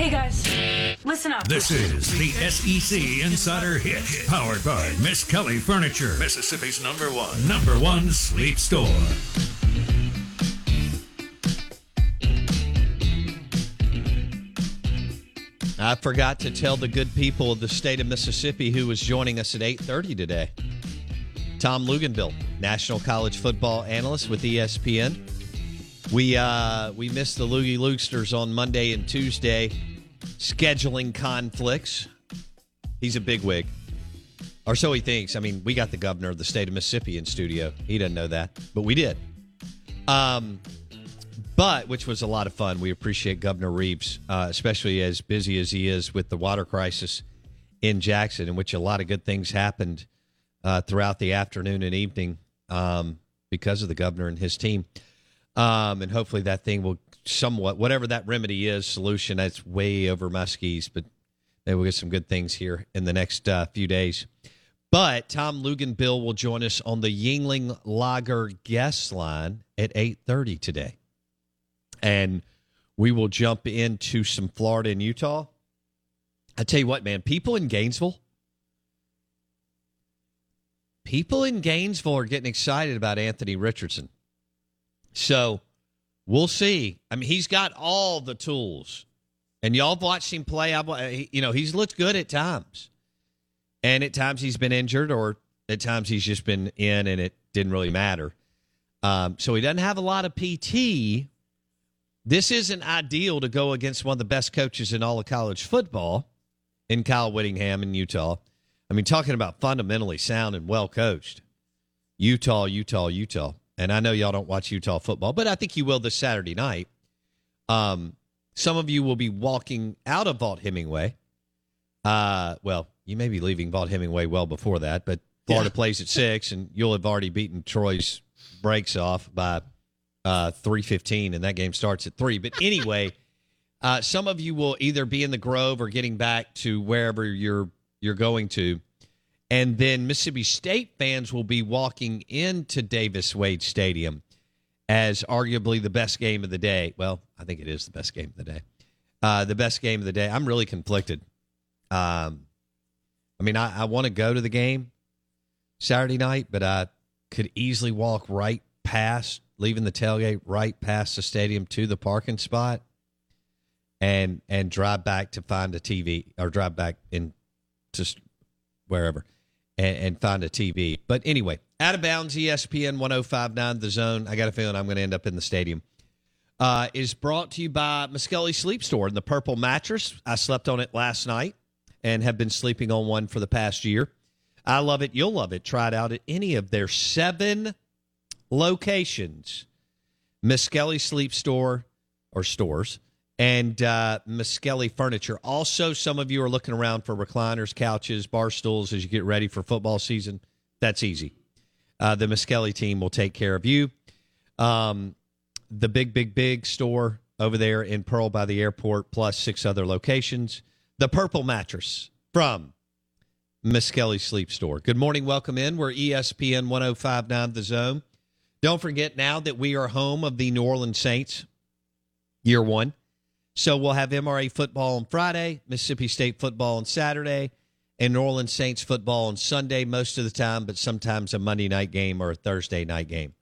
Hey guys, listen up. This is the SEC Insider Hit, powered by Miskelly Furniture, Mississippi's number one, number one sleep store. I forgot to tell the good people of the state of Mississippi who was joining us at 8:30 today. Tom Luginbill, National College Football Analyst with ESPN. We uh, we missed the Loogie Loosters on Monday and Tuesday, scheduling conflicts. He's a bigwig, or so he thinks. I mean, we got the governor of the state of Mississippi in studio. He doesn't know that, but we did. Um, but which was a lot of fun. We appreciate Governor Reeves, uh, especially as busy as he is with the water crisis in Jackson, in which a lot of good things happened uh, throughout the afternoon and evening um, because of the governor and his team. Um, and hopefully that thing will somewhat, whatever that remedy is, solution, that's way over my skis, but maybe we'll get some good things here in the next uh, few days. But Tom Luginbill will join us on the Yuengling Lager guest line at 8.30 today. And we will jump into some Florida and Utah. I tell you what, man, people in Gainesville, people in Gainesville are getting excited about Anthony Richardson. So we'll see. I mean, he's got all the tools, and y'all have watched him play. I, you know, he's looked good at times, and at times he's been injured, or at times he's just been in, and it didn't really matter. Um, so he doesn't have a lot of PT. This isn't ideal to go against one of the best coaches in all of college football, in Kyle Whittingham in Utah. I mean, talking about fundamentally sound and well coached. Utah, Utah, Utah and I know y'all don't watch Utah football, but I think you will this Saturday night. Um, some of you will be walking out of Vaught Hemingway. Uh, well, you may be leaving Vaught Hemingway well before that, but Florida yeah. plays at six, and you'll have already beaten Troy's breaks off by uh, three fifteen, and that game starts at three. But anyway, uh, some of you will either be in the Grove or getting back to wherever you're you're going to and then Mississippi State fans will be walking into Davis Wade Stadium as arguably the best game of the day. Well, I think it is the best game of the day. Uh, the best game of the day. I'm really conflicted. Um, I mean, I, I want to go to the game Saturday night, but I could easily walk right past, leaving the tailgate right past the stadium to the parking spot, and and drive back to find a TV or drive back in to wherever and, and find a TV. But anyway, out of bounds, ESPN 1059, The Zone. I got a feeling I'm going to end up in the stadium. Uh, is brought to you by Miskelly Sleep Store and the Purple Mattress. I slept on it last night and have been sleeping on one for the past year. I love it. You'll love it. Try it out at any of their seven locations. Miskelly Sleep Store or stores and uh, Miskelly Furniture. Also, some of you are looking around for recliners, couches, bar stools as you get ready for football season. That's easy. Uh, the Miskelly team will take care of you. Um, the big, big, big store over there in Pearl by the airport, plus six other locations. The Purple Mattress from Miskelly Sleep Store. Good morning. Welcome in. We're ESPN 1059 The Zone. Don't forget now that we are home of the New Orleans Saints, year one. So we'll have MRA football on Friday, Mississippi State football on Saturday, and New Orleans Saints football on Sunday most of the time, but sometimes a Monday night game or a Thursday night game.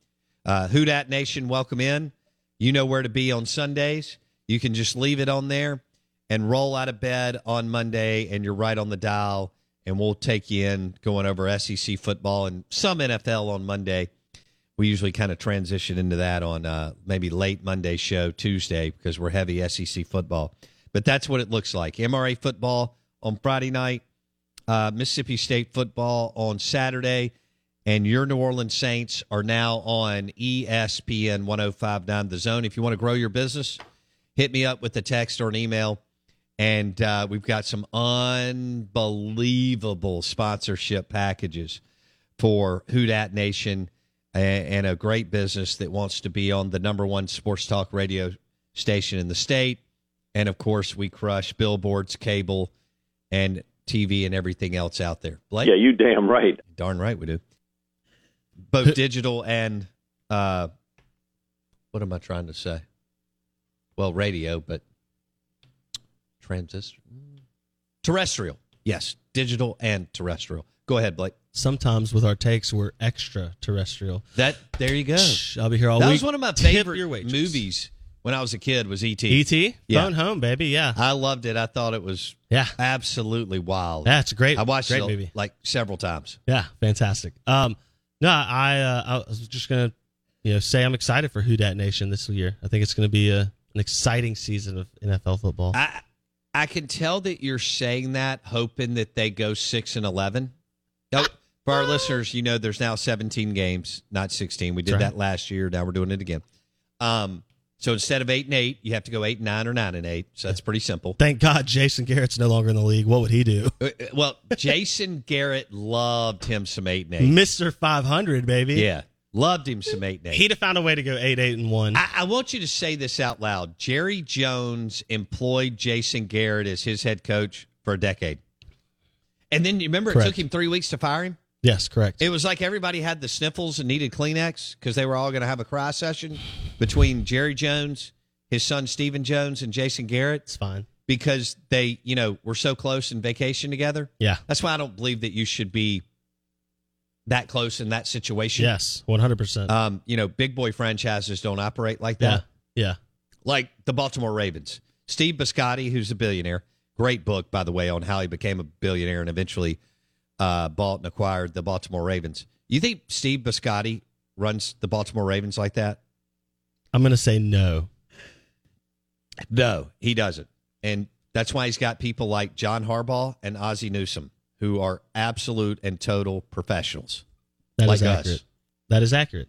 Uh, Dat Nation, welcome in. You know where to be on Sundays. You can just leave it on there and roll out of bed on Monday, and you're right on the dial. And we'll take you in going over SEC football and some NFL on Monday. We usually kind of transition into that on uh, maybe late Monday show Tuesday because we're heavy SEC football. But that's what it looks like. MRA football on Friday night, uh, Mississippi State football on Saturday, and your New Orleans Saints are now on ESPN 1059 The Zone. If you want to grow your business, hit me up with a text or an email. And uh, we've got some unbelievable sponsorship packages for Who Nation and a great business that wants to be on the number one sports talk radio station in the state. And of course, we crush billboards, cable, and TV and everything else out there. Blake? Yeah, you damn right. Darn right we do. Both digital and uh what am I trying to say? Well, radio, but transistor terrestrial. Yes, digital and terrestrial. Go ahead, Blake. Sometimes with our takes, we're extraterrestrial. That there you go. Shh, I'll be here all that week. That was one of my Tip favorite movies when I was a kid was ET. E.T. Yeah. Phone home, baby. Yeah, I loved it. I thought it was yeah, absolutely wild. a great. I watched great it movie. like several times. Yeah, fantastic. Um, no, I uh, I was just gonna, you know, say I'm excited for Who Dat Nation this year. I think it's gonna be a, an exciting season of NFL football. I I can tell that you're saying that, hoping that they go six and eleven. Now, for our listeners, you know there's now 17 games, not 16. We did right. that last year. Now we're doing it again. Um, so instead of eight and eight, you have to go eight and nine or nine and eight. So that's pretty simple. Thank God Jason Garrett's no longer in the league. What would he do? Uh, uh, Well, Jason Garrett loved him some eight and eight. Mister 500, baby. Yeah, loved him some eight and eight. he'd have found a way to go eight, eight, and one. I, I want you to say this out loud. Jerry Jones employed Jason Garrett as his head coach for a decade. And then you remember it took him three weeks to fire him? Yes, correct. It was like everybody had the sniffles and needed Kleenex because they were all going to have a cry session between Jerry Jones, his son Stephen Jones, and Jason Garrett it's fine. because they, you know, were so close in vacation together. Yeah. That's why I don't believe that you should be that close in that situation. Yes, 100. percent Um, you know, big boy franchises don't operate like Yeah, that. yeah. like the Baltimore Ravens. Steve Bisciotti, who's a billionaire, great book by the way on how he became a billionaire and eventually uh, bought and acquired the Baltimore Ravens. You think Steve Bisciotti runs the Baltimore Ravens like that? I'm gonna say no. No, he doesn't, and that's why he's got people like John Harbaugh and Ozzie Newsome, who are absolute and total professionals. That is Like us. accurate. That is accurate.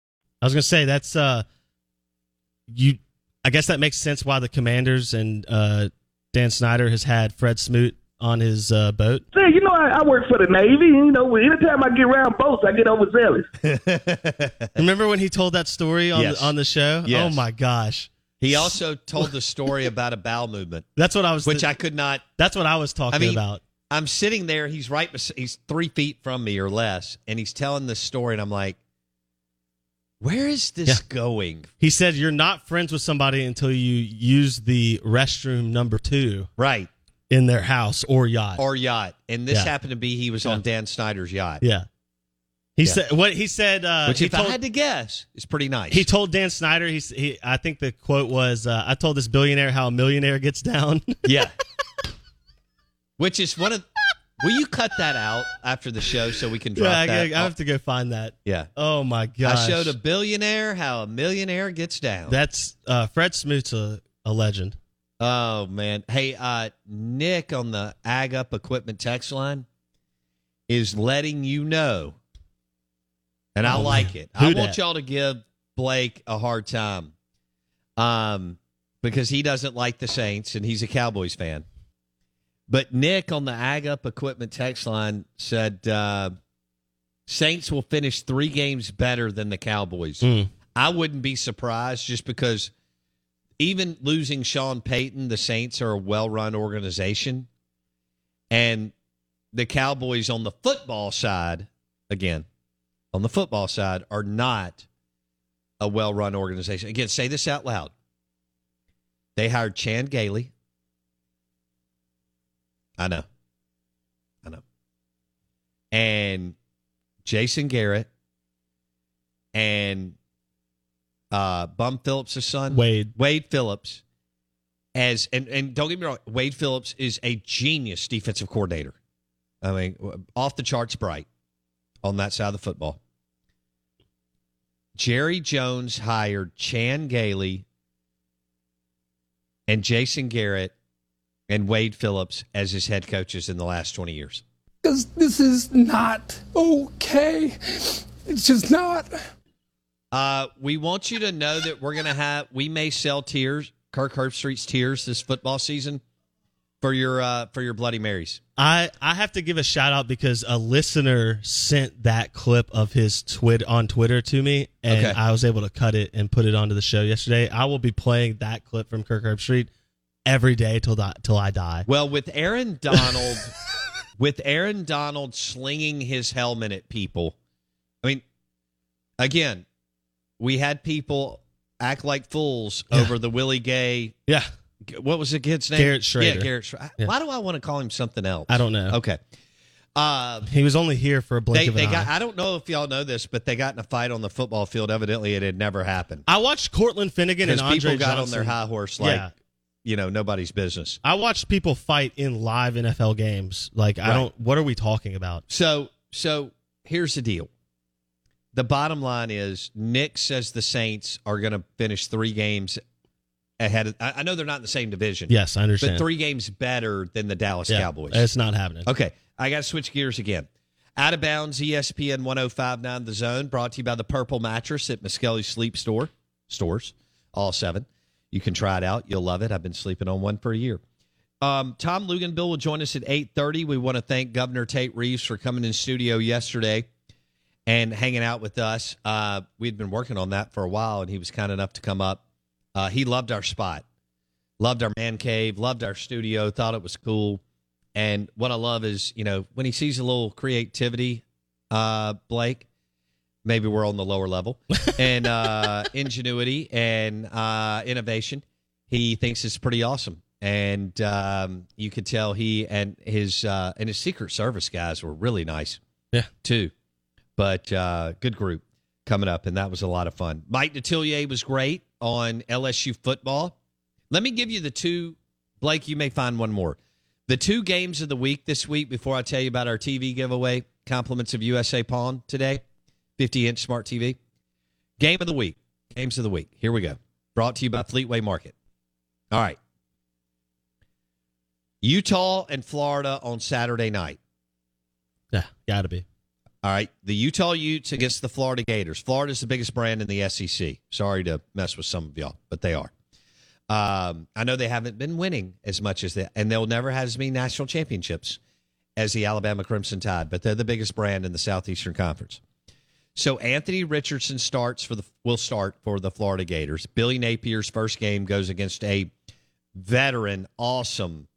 I was gonna say that's uh, you. I guess that makes sense why the Commanders and uh, Dan Snyder has had Fred Smoot on his uh, boat. Say, you know, I, I work for the Navy. You know, anytime I get around boats, I get overzealous. Remember when he told that story on Yes. the, on the show? Yes. Oh my gosh, He also told the story about a bowel movement, that's what I was. which I could not That's what I was talking I mean, about. I'm sitting there. He's right. He's three feet from me or less, and he's telling this story, and I'm like, Where is this Yeah. going? He said you're not friends with somebody until you use the restroom number two Right. in their house or yacht. Or yacht. And this Yeah. happened to be he was on Dan Snyder's yacht. yeah. He Yeah. said what he said. Uh, Which, he if told, I had to guess, is pretty nice. he told Dan Snyder. He's, he, I think the quote was, uh, "I told this billionaire how a millionaire gets down." yeah. Which is one of. Will you cut that out after the show so we can drop yeah, I, that? I have to go find that. yeah. Oh my gosh! I showed a billionaire how a millionaire gets down. That's uh, Fred Smoot's a, a legend. Oh man. Hey, uh Nick on the Ag Up Equipment text line is letting you know. And I Oh, like man. it. I Who want dat? y'all to give Blake a hard time. Um because he doesn't like the Saints and he's a Cowboys fan. But Nick on the Ag Up Equipment text line said uh Saints will finish 3 games better than the Cowboys. Mm. I wouldn't be surprised just because even losing Sean Payton, the Saints are a well run organization. And the Cowboys on the football side, again, on the football side, are not a well run organization. Again, say this out loud. They hired Chan Gailey. I know. I know. And Jason Garrett and uh, Bum Phillips' son, Wade. Wade Phillips, as and and don't get me wrong, Wade Phillips is a genius defensive coordinator. I mean, off the charts bright on that side of the football. Jerry Jones hired Chan Gailey and Jason Garrett and Wade Phillips as his head coaches in the last 20 years. Because this is not okay. It's just not. Uh, we want you to know that we're going to have, we may sell tears, Kirk Herbstreit's tears this football season for your, uh, for your Bloody Marys. I, I have to give a shout out because a listener sent that clip of his twit on Twitter to me, and Okay. I was able to cut it and put it onto the show yesterday. I will be playing that clip from Kirk Herbstreit every day till di- till I die. Well, with Aaron Donald, with Aaron Donald slinging his helmet at people, I mean, again, we had people act like fools over the Willie Gay. Yeah. What was the kid's name? Garrett Shrader. Yeah, Garrett Shrader. Yeah. Why do I want to call him something else? I don't know. Okay. Uh, He was only here for a blink they of an eye. got. I don't know if y'all know this, but they got in a fight on the football field. Evidently, it had never happened. I watched Cortland Finnegan and Andre people got Johnson. on their high horse like Yeah. You know nobody's business. I watched people fight in live NFL games. Like I don't. What are we talking about? So so here's the deal. The bottom line is Nick says the Saints are going to finish three games ahead. Of, I I know they're not in the same division. Yes, I understand. But three games better than the Dallas Yeah, Cowboys. It's not happening. Okay, I got to switch gears again. Out of bounds, ESPN 1059 The Zone, brought to you by the Purple Mattress at Miskelly Sleep Store. Stores, all seven. You can try it out. You'll love it. I've been sleeping on one for a year. Um, Tom Luginbill will join us at 8.30. We want to thank Governor Tate Reeves for coming in studio yesterday and hanging out with us. Uh, we'd been working on that for a while, and he was kind enough to come up. Uh, he loved our spot, loved our man cave, loved our studio, thought it was cool. And what I love is, you know, when he sees a little creativity, uh, Blake, maybe we're on the lower level, and uh, ingenuity and uh, innovation, he thinks it's pretty awesome. And um, you could tell he and his uh, and his Secret Service guys were really nice, Yeah. too. But uh, good group coming up, and that was a lot of fun. Mike Detillier was great on LSU football. Let me give you the two, Blake. You may find one more. The two games of the week this week. Before I tell you about our TV giveaway, compliments of USA Pawn today, fifty inch smart TV. Game of the week. Games of the week. Here we go. Brought to you by Fleetway Market. All right. Utah and Florida on Saturday night. Yeah, gotta be. All right, the Utah Utes against the Florida Gators. Florida's the biggest brand in the SEC. Sorry to mess with some of y'all, but they are. Um, I know they haven't been winning as much as that, and they'll never have as many national championships as the Alabama Crimson Tide, but they're the biggest brand in the Southeastern Conference. So Anthony Richardson starts for the will start for the Florida Gators. Billy Napier's first game goes against a veteran, awesome,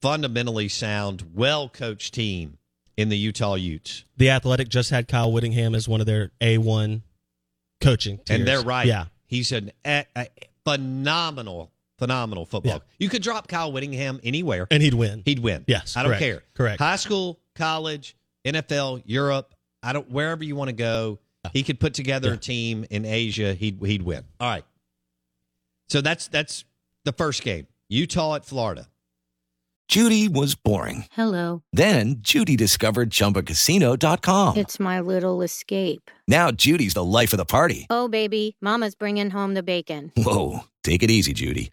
fundamentally sound, well coached team in the Utah Utes. The Athletic just had Kyle Whittingham as one of their A one coaching. and they're right. Yeah. he's an a, a phenomenal, phenomenal football. Yeah. You could drop Kyle Whittingham anywhere, And he'd win. he'd win. Yes, I don't correct, care. correct. High school, college, NFL, Europe. I don't wherever you want to go. He could put together Yeah. a team in Asia. He'd he'd win. All right. So that's that's the first game. Utah at Florida. Judy was boring. Hello. Then Judy discovered ChumbaCasino.com. It's my little escape. Now Judy's the life of the party. Oh, baby, Mama's bringing home the bacon. Whoa, take it easy, Judy.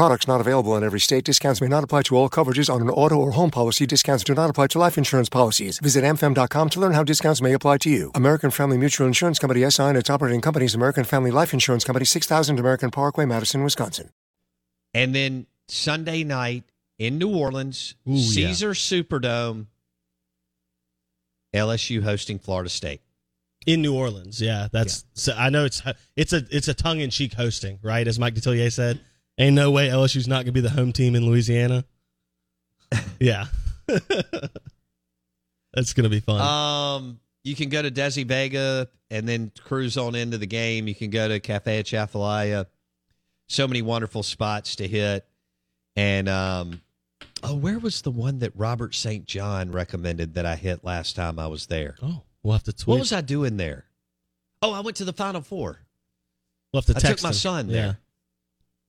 Products not available in every state. Discounts may not apply to all coverages on an auto or home policy. Discounts do not apply to life insurance policies. Visit amfam.com to learn how discounts may apply to you. American Family Mutual Insurance Company SI and its operating companies American Family Life Insurance Company 6000 American Parkway, Madison, Wisconsin. And then Sunday night in New Orleans, Ooh, yeah. Caesar Superdome, LSU hosting Florida State. in New Orleans. Yeah, that's. So I know it's it's a it's a tongue in cheek hosting, right? As Mike Detillier said, ain't no way LSU's not gonna be the home team in Louisiana. yeah, that's gonna be fun. Um, you can go to Desi Vega and then cruise on into the game. You can go to Cafe Chafalaya. So many wonderful spots to hit. And um, oh, where was the one that Robert St. John recommended that I hit last time I was there? oh, we'll have to tweet. What was I doing there? Oh, I went to the Final Four. We'll have to I took my him. son Yeah.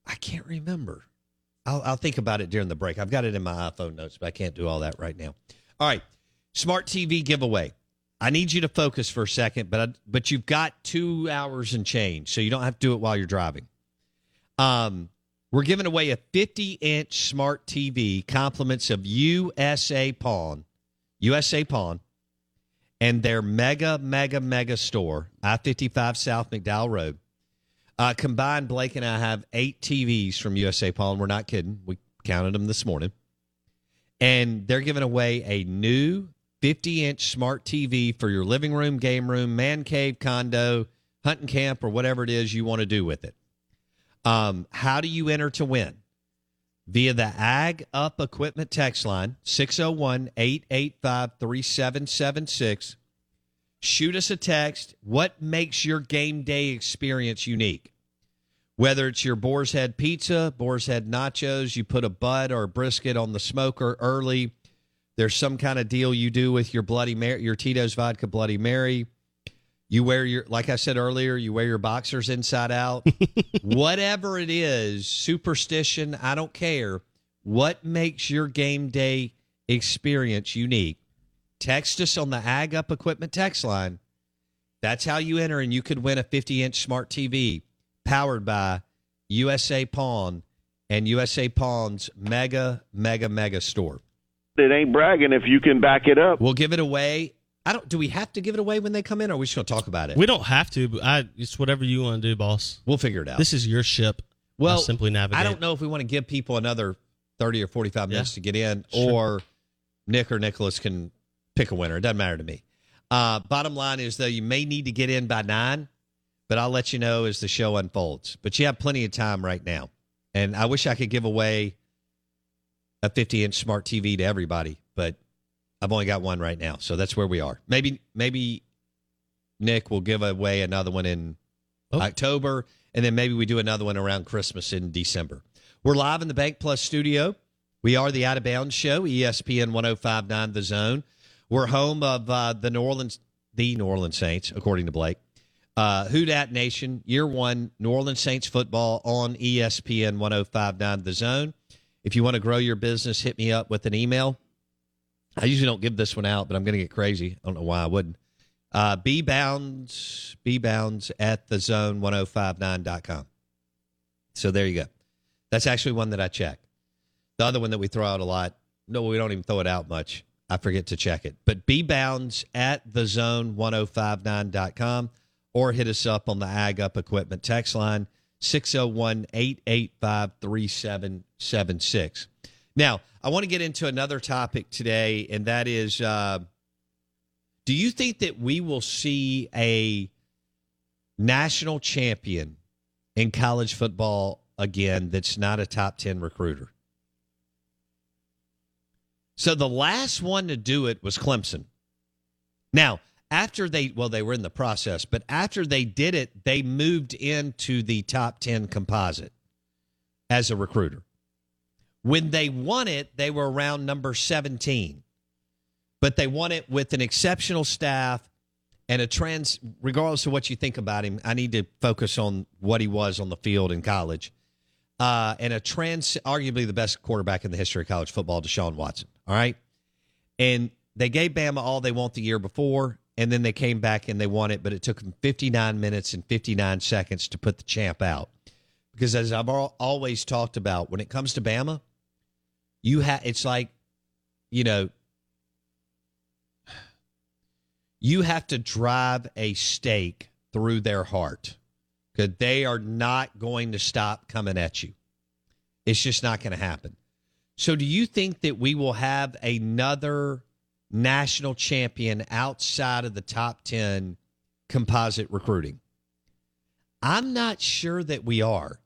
I can't remember. I'll, I'll think about it during the break. I've got it in my iPhone notes, but I can't do all that right now. All right, smart TV giveaway. I need you to focus for a second, but I, but you've got two hours and change, so you don't have to do it while you're driving. Um, we're giving away a 50 inch smart TV, compliments of USA Pawn, USA Pawn, and their mega, mega, mega store, I 55 South McDowell Road. Uh, combined, Blake and I have eight TVs from USA Pawn. We're not kidding. We counted them this morning. And they're giving away a new 50 inch smart TV for your living room, game room, man cave, condo, hunting camp, or whatever it is you want to do with it. Um, how do you enter to win? Via the Ag Up Equipment text line, 601 885 3776. Shoot us a text. What makes your game day experience unique? Whether it's your Boar's Head pizza, Boar's Head nachos, you put a bud or a brisket on the smoker early. There's some kind of deal you do with your Bloody Mary, your Tito's Vodka Bloody Mary. You wear your, like I said earlier, you wear your boxers inside out. Whatever it is, superstition, I don't care. What makes your game day experience unique? Text us on the Ag Up Equipment text line. That's how you enter, and you could win a 50 inch smart TV powered by USA Pawn and USA Pawn's mega, mega, mega store. It ain't bragging if you can back it up. We'll give it away. I don't. Do we have to give it away when they come in, or are we just going to talk about it? We don't have to, but I it's whatever you want to do, boss. We'll figure it out. This is your ship. well, I'll simply navigate. I don't know if we want to give people another 30 or 45 minutes Yeah. to get in, Sure. or Nick or Nicholas can pick a winner. It doesn't matter to me. Uh, bottom line is, though, you may need to get in by nine, but I'll let you know as the show unfolds. But you have plenty of time right now. And I wish I could give away a 50 inch smart TV to everybody, but I've only got one right now. So that's where we are. Maybe, maybe Nick will give away another one in October, and then maybe we do another one around Christmas in December. We're live in the Bank Plus studio. We are the Out of Bounds Show, ESPN 1059 The Zone. We're home of uh, the New Orleans, the New Orleans Saints, according to Blake. Uh, Who Dat Nation, year one, New Orleans Saints football on ESPN 1059 The Zone. If you want to grow your business, hit me up with an email. I usually don't give this one out, but I'm going to get crazy. I don't know why I wouldn't. Uh, B bounds, B bounds at the zone 1059.com. So there you go. That's actually one that I check. The other one that we throw out a lot, no, we don't even throw it out much. I forget to check it. But B bounds at the zone 1059.com or hit us up on the Ag Up Equipment text line 601 885 3776. Now, I want to get into another topic today, and that is uh, do you think that we will see a national champion in college football again that's not a top 10 recruiter? So the last one to do it was Clemson. Now, after they, well, they were in the process, but after they did it, they moved into the top 10 composite as a recruiter. When they won it, they were around number 17, but they won it with an exceptional staff and a trans, regardless of what you think about him, I need to focus on what he was on the field in college. Uh, and a trans, arguably the best quarterback in the history of college football, Deshaun Watson. All right. And they gave Bama all they want the year before, and then they came back and they won it, but it took them 59 minutes and 59 seconds to put the champ out. Because as I've al- always talked about, when it comes to Bama, you have it's like, you know, you have to drive a stake through their heart because they are not going to stop coming at you. It's just not going to happen. So, do you think that we will have another national champion outside of the top 10 composite recruiting? I'm not sure that we are.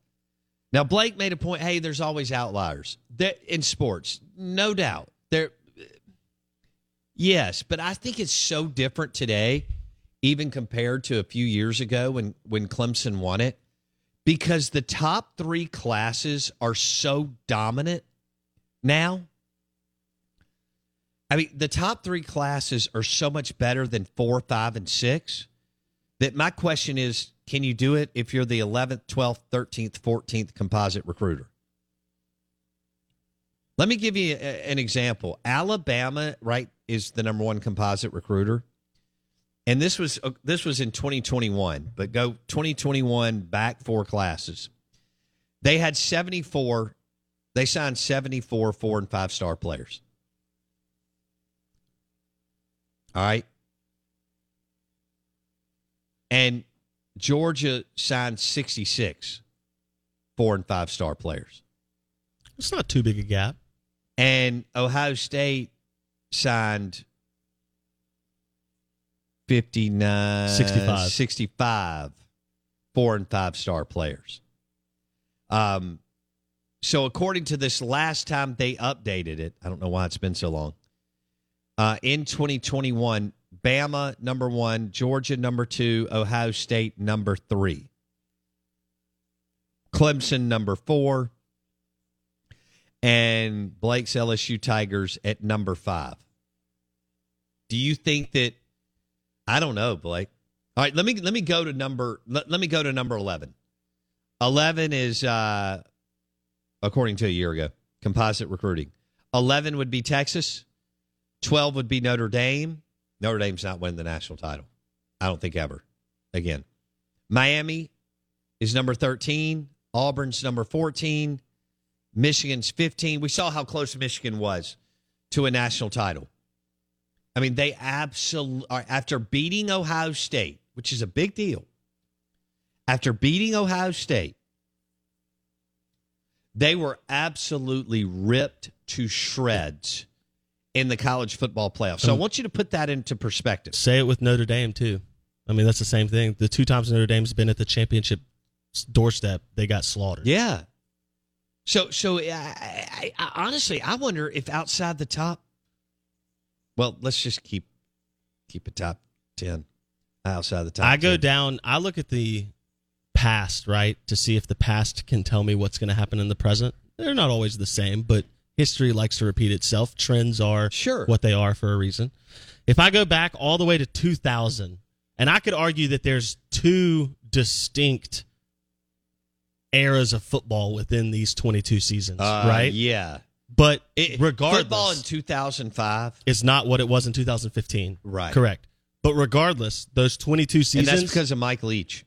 Now, Blake made a point hey, there's always outliers that in sports, no doubt. There, yes, but I think it's so different today, even compared to a few years ago when, when Clemson won it, because the top three classes are so dominant now. I mean, the top three classes are so much better than four, five, and six that my question is can you do it if you're the 11th, 12th, 13th, 14th composite recruiter? Let me give you a, an example. Alabama, right, is the number one composite recruiter. And this was uh, this was in 2021, but go 2021 back four classes. They had 74 they signed 74 four and five star players. All right. And Georgia signed 66 four and five star players. It's not too big a gap. And Ohio State signed 59 65. 65 four and five star players. Um so according to this last time they updated it, I don't know why it's been so long. Uh, in 2021, Bama number one, Georgia number two, Ohio State number three, Clemson number four, and Blake's LSU Tigers at number five. Do you think that? I don't know, Blake. All right, let me let me go to number let, let me go to number eleven. Eleven is uh, according to a year ago composite recruiting. Eleven would be Texas. 12 would be Notre Dame. Notre Dame's not winning the national title. I don't think ever. Again, Miami is number 13. Auburn's number 14. Michigan's 15. We saw how close Michigan was to a national title. I mean, they absolutely, uh, after beating Ohio State, which is a big deal, after beating Ohio State, they were absolutely ripped to shreds in the college football playoff. So I um, want you to put that into perspective. Say it with Notre Dame too. I mean, that's the same thing. The two times Notre Dame's been at the championship doorstep, they got slaughtered. Yeah. So, so I, I, I, honestly, I wonder if outside the top. Well, let's just keep keep it top ten outside the top. I go down. I look at the past, right, to see if the past can tell me what's going to happen in the present. They're not always the same, but history likes to repeat itself. Trends are Sure. what they are for a reason. If I go back all the way to 2000, and I could argue that there's two distinct eras of football within these 22 seasons, Uh, right? Yeah. But It, regardless, football in 2005. is not what it was in 2015. Right. Correct. But regardless, those 22 And seasons that's because of Mike Leach.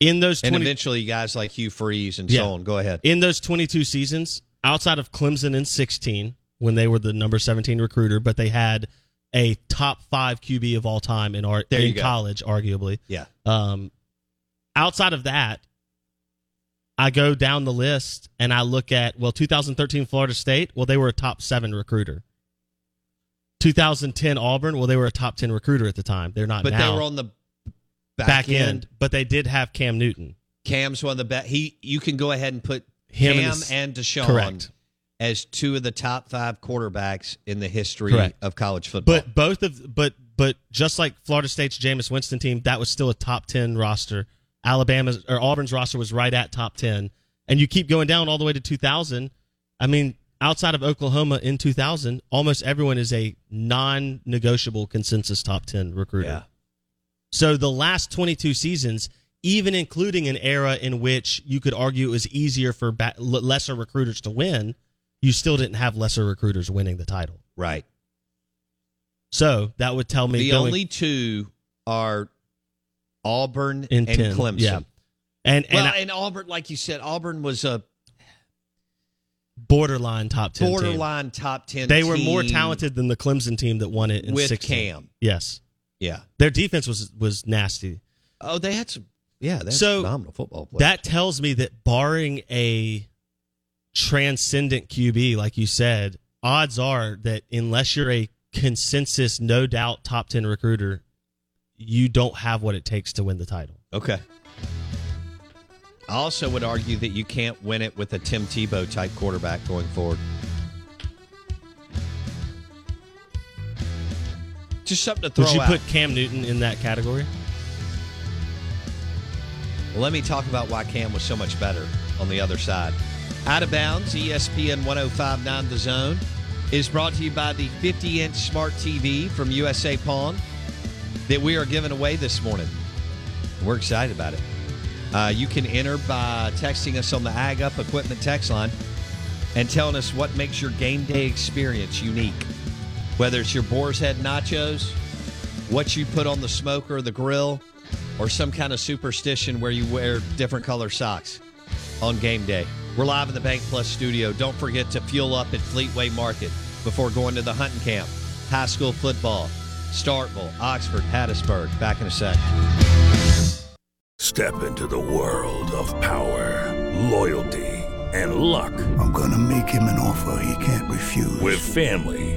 in those And eventually guys like Hugh Freeze and Yeah. so on. Go ahead. in those 22 seasons, outside of Clemson in 16 when they were the number 17 recruiter, but they had a top 5 QB of all time in There in college arguably. Yeah. Um outside of that, I go down the list and I look at well 2013 Florida State, well they were a top 7 recruiter. 2010 Auburn, well they were a top 10 recruiter at the time. They're not But now. they were on the back, back, end. end, but they did have Cam Newton. Cam's one of the best. He, you can go ahead and put Him and his- and Deshaun Correct. as two of the top five quarterbacks in the history Correct. of college football. But both of but but just like Florida State's Jameis Winston team, that was still a top ten roster. Alabama's or Auburn's roster was right at top ten, and you keep going down all the way to 2000. I mean, outside of Oklahoma in 2000, almost everyone is a non-negotiable consensus top ten recruiter. Yeah. So the last 22 seasons, even including an era in which you could argue it was easier for ba- lesser recruiters to win, you still didn't have lesser recruiters winning the title. right. So that would tell me The going- only two are Auburn and 10, Clemson. Yeah. And and well, I- and Auburn, like you said, Auburn was a borderline top 10 team. borderline top ten. They were more talented than the Clemson team that won it in with 16. Cam. Yes. Yeah. Their defense was was nasty. Oh, they had some. Yeah, that's So, phenomenal football players. That tells me that barring a transcendent QB like you said, odds are that unless you're a consensus no doubt top 10 recruiter, you don't have what it takes to win the title. Okay. I also would argue that you can't win it with a Tim Tebow type quarterback going forward. Just something to throw Would you out. put Cam Newton in that category? Let me talk about why Cam was so much better on the other side. Out of bounds, ESPN 1059 The Zone is brought to you by the 50 inch smart TV from USA Pawn that we are giving away this morning. We're excited about it. Uh, you can enter by texting us on the Ag Up Equipment text line and telling us what makes your game day experience unique. Whether it's your boar's head nachos, what you put on the smoker or the grill, or some kind of superstition where you wear different color socks on game day. We're live in the Bank Plus studio. Don't forget to fuel up at Fleetway Market before going to the hunting camp. High school football, Starkville, Oxford, Hattiesburg. Back in a sec. Step into the world of power, loyalty, and luck. I'm gonna make him an offer he can't refuse. With family,